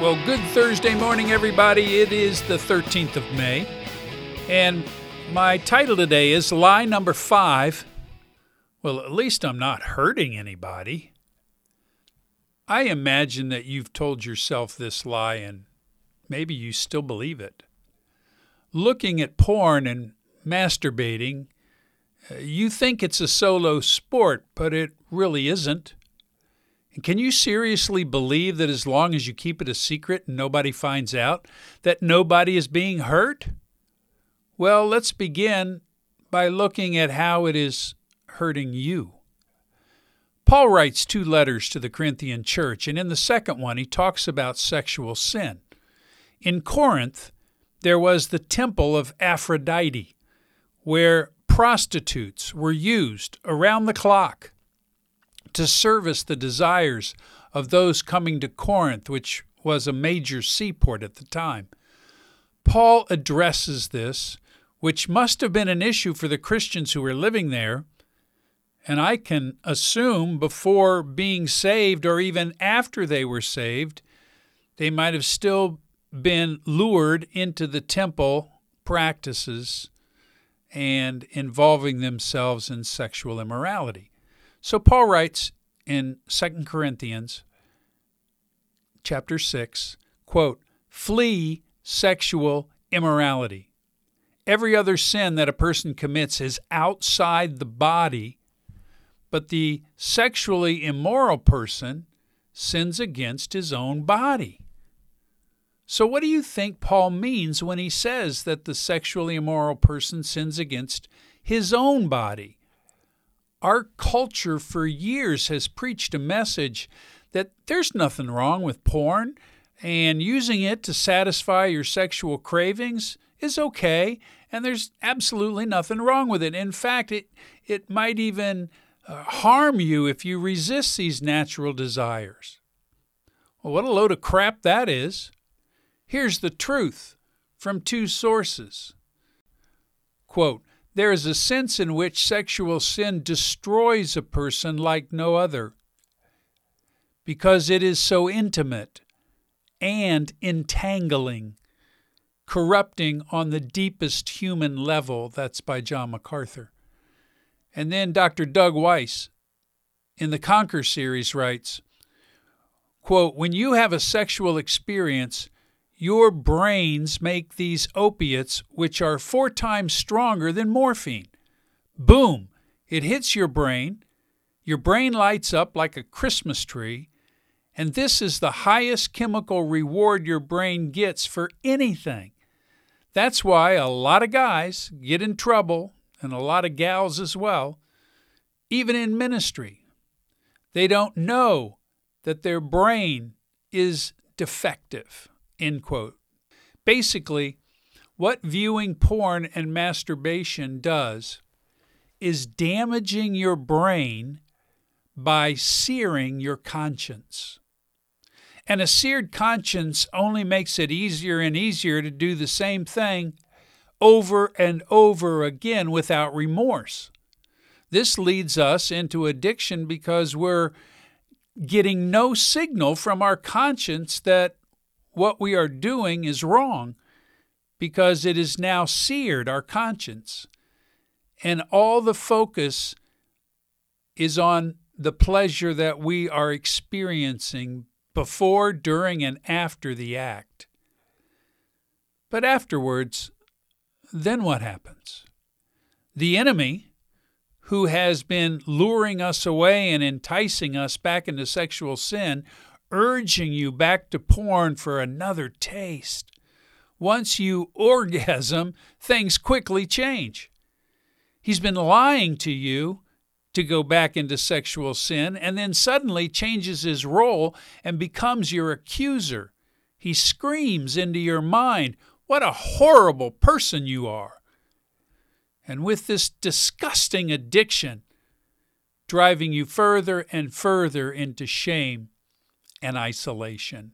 Well, good Thursday morning, everybody. It is the 13th of May. And my title today is Lie Number Five. Well, at least I'm not hurting anybody. I imagine that you've told yourself this lie and maybe you still believe it. Looking at porn and masturbating, uh, you think it's a solo sport, but it really isn't. And can you seriously believe that as long as you keep it a secret and nobody finds out, that nobody is being hurt? Well, let's begin by looking at how it is hurting you. Paul writes two letters to the Corinthian church, and in the second one, he talks about sexual sin. In Corinth, there was the temple of Aphrodite, where prostitutes were used around the clock to service the desires of those coming to Corinth, which was a major seaport at the time. Paul addresses this, which must have been an issue for the Christians who were living there, and I can assume before being saved or even after they were saved, they might have still been lured into the temple practices and involving themselves in sexual immorality. So Paul writes in 2 Corinthians chapter 6, quote, "Flee sexual immorality. Every other sin that a person commits is outside the body, but the sexually immoral person sins against his own body." So, what do you think Paul means when he says that the sexually immoral person sins against his own body? Our culture for years has preached a message that there's nothing wrong with porn and using it to satisfy your sexual cravings is okay and there's absolutely nothing wrong with it. In fact, it it might even uh, harm you if you resist these natural desires. Well, what a load of crap that is. Here's the truth from two sources. Quote, there is a sense in which sexual sin destroys a person like no other because it is so intimate and entangling, corrupting on the deepest human level. That's by John MacArthur. And then Dr. Doug Weiss in the Conquer series writes, quote, When you have a sexual experience, your brains make these opiates, which are four times stronger than morphine. Boom! It hits your brain. Your brain lights up like a Christmas tree. And this is the highest chemical reward your brain gets for anything. That's why a lot of guys get in trouble, and a lot of gals as well, even in ministry. They don't know that their brain is defective. End quote. Basically, what viewing porn and masturbation does is damaging your brain by searing your conscience. And a seared conscience only makes it easier and easier to do the same thing over and over again without remorse. This leads us into addiction because we're getting no signal from our conscience that what we are doing is wrong because it is now seared our conscience. And all the focus is on the pleasure that we are experiencing before, during, and after the act. But afterwards, then what happens? The enemy, who has been luring us away and enticing us back into sexual sin, urging you back to porn for another taste. Once you orgasm, things quickly change. He's been lying to you to go back into sexual sin and then suddenly changes his role and becomes your accuser. He screams into your mind, What a horrible person you are! And with this disgusting addiction, driving you further and further into shame and isolation.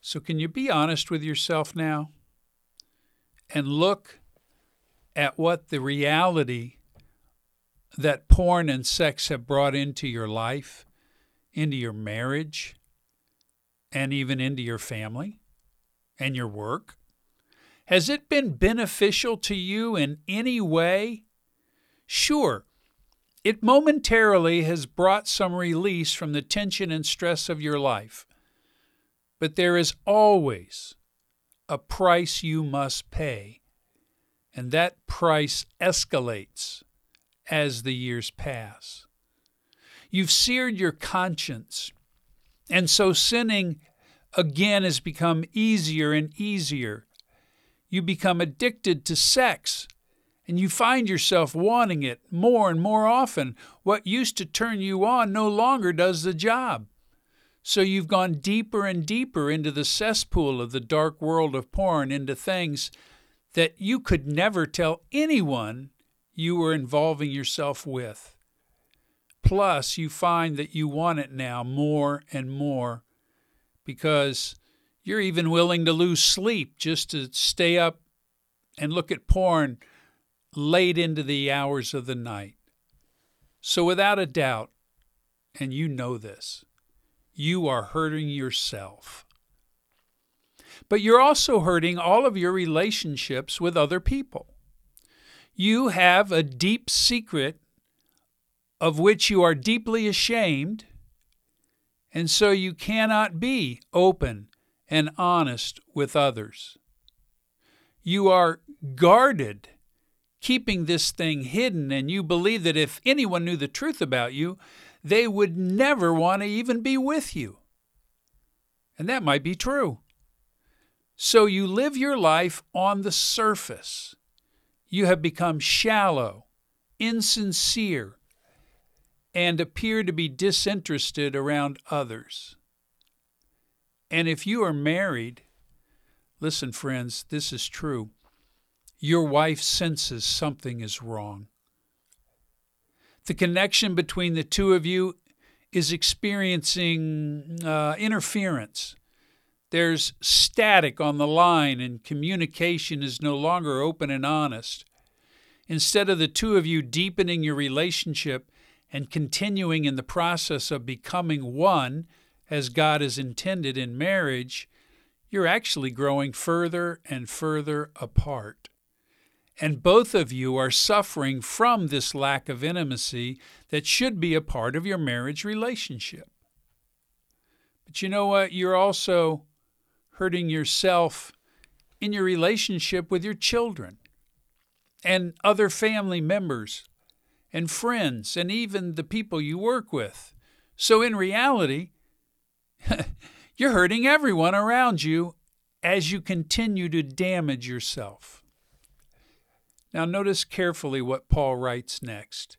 So, can you be honest with yourself now and look at what the reality that porn and sex have brought into your life, into your marriage, and even into your family and your work? Has it been beneficial to you in any way? Sure, it momentarily has brought some release from the tension and stress of your life. But there is always a price you must pay, and that price escalates as the years pass. You've seared your conscience, and so sinning again has become easier and easier. You become addicted to sex and you find yourself wanting it more and more often. What used to turn you on no longer does the job. So you've gone deeper and deeper into the cesspool of the dark world of porn, into things that you could never tell anyone you were involving yourself with. Plus, you find that you want it now more and more because you're even willing to lose sleep just to stay up and look at porn late into the hours of the night. So, without a doubt, and you know this, you are hurting yourself. But you're also hurting all of your relationships with other people. You have a deep secret of which you are deeply ashamed, and so you cannot be open and honest with others. You are guarded keeping this thing hidden, and you believe that if anyone knew the truth about you, they would never want to even be with you. And that might be true. So you live your life on the surface. You have become shallow, insincere, and appear to be disinterested around others. And if you are married, listen, friends, this is true your wife senses something is wrong. The connection between the two of you is experiencing uh, interference. There's static on the line, and communication is no longer open and honest. Instead of the two of you deepening your relationship and continuing in the process of becoming one as God has intended in marriage, you're actually growing further and further apart. And both of you are suffering from this lack of intimacy that should be a part of your marriage relationship. But you know what? You're also hurting yourself in your relationship with your children and other family members and friends and even the people you work with. So, in reality, you're hurting everyone around you as you continue to damage yourself. Now, notice carefully what Paul writes next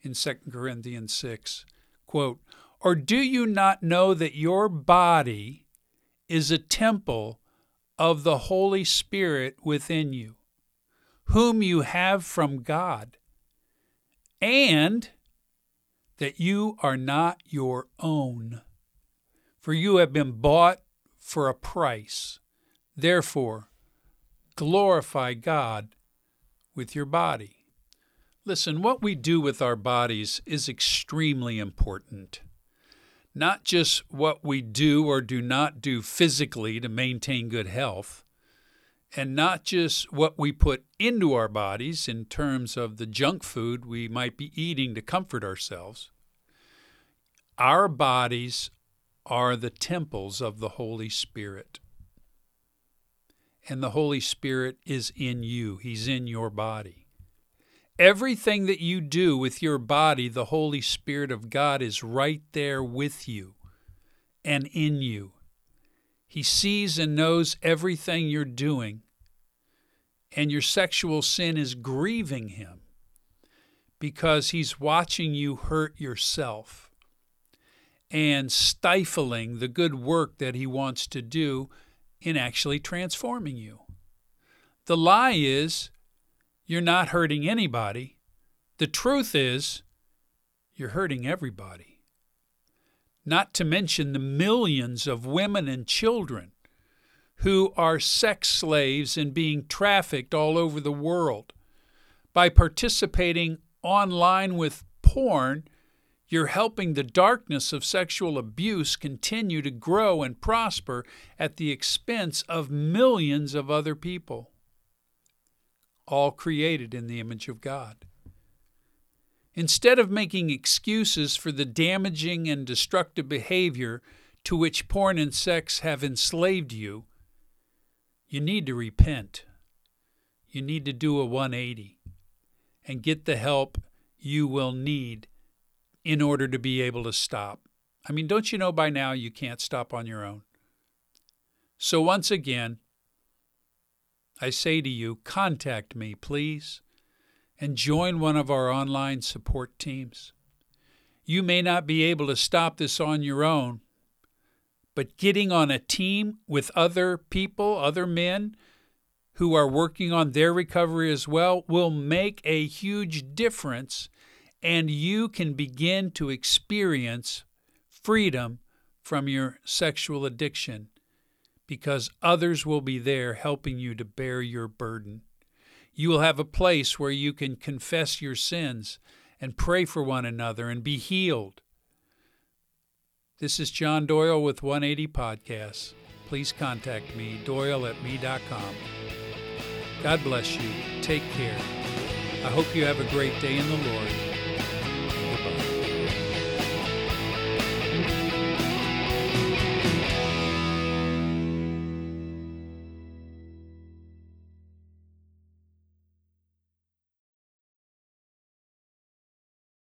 in 2 Corinthians 6. Quote, Or do you not know that your body is a temple of the Holy Spirit within you, whom you have from God, and that you are not your own? For you have been bought for a price. Therefore, glorify God with your body. Listen, what we do with our bodies is extremely important. Not just what we do or do not do physically to maintain good health, and not just what we put into our bodies in terms of the junk food we might be eating to comfort ourselves. Our bodies are the temples of the Holy Spirit and the Holy Spirit is in you, He's in your body. Everything that you do with your body, the Holy Spirit of God is right there with you and in you. He sees and knows everything you're doing, and your sexual sin is grieving Him because He's watching you hurt yourself and stifling the good work that He wants to do in actually transforming you. The lie is you're not hurting anybody. The truth is you're hurting everybody. Not to mention the millions of women and children who are sex slaves and being trafficked all over the world. By participating online with porn, You're helping the darkness of sexual abuse continue to grow and prosper at the expense of millions of other people, all created in the image of God. Instead of making excuses for the damaging and destructive behavior to which porn and sex have enslaved you, you need to repent. You need to do a 180 and get the help you will need in order to be able to stop. I mean, don't you know by now you can't stop on your own? So, once again, I say to you, contact me, please, and join one of our online support teams. You may not be able to stop this on your own, but getting on a team with other people, other men who are working on their recovery as well, will make a huge difference and you can begin to experience freedom from your sexual addiction because others will be there helping you to bear your burden. You will have a place where you can confess your sins and pray for one another and be healed. This is John Doyle with 180 Podcasts. Please contact me, doyle at me.com. God bless you. Take care. I hope you have a great day in the Lord.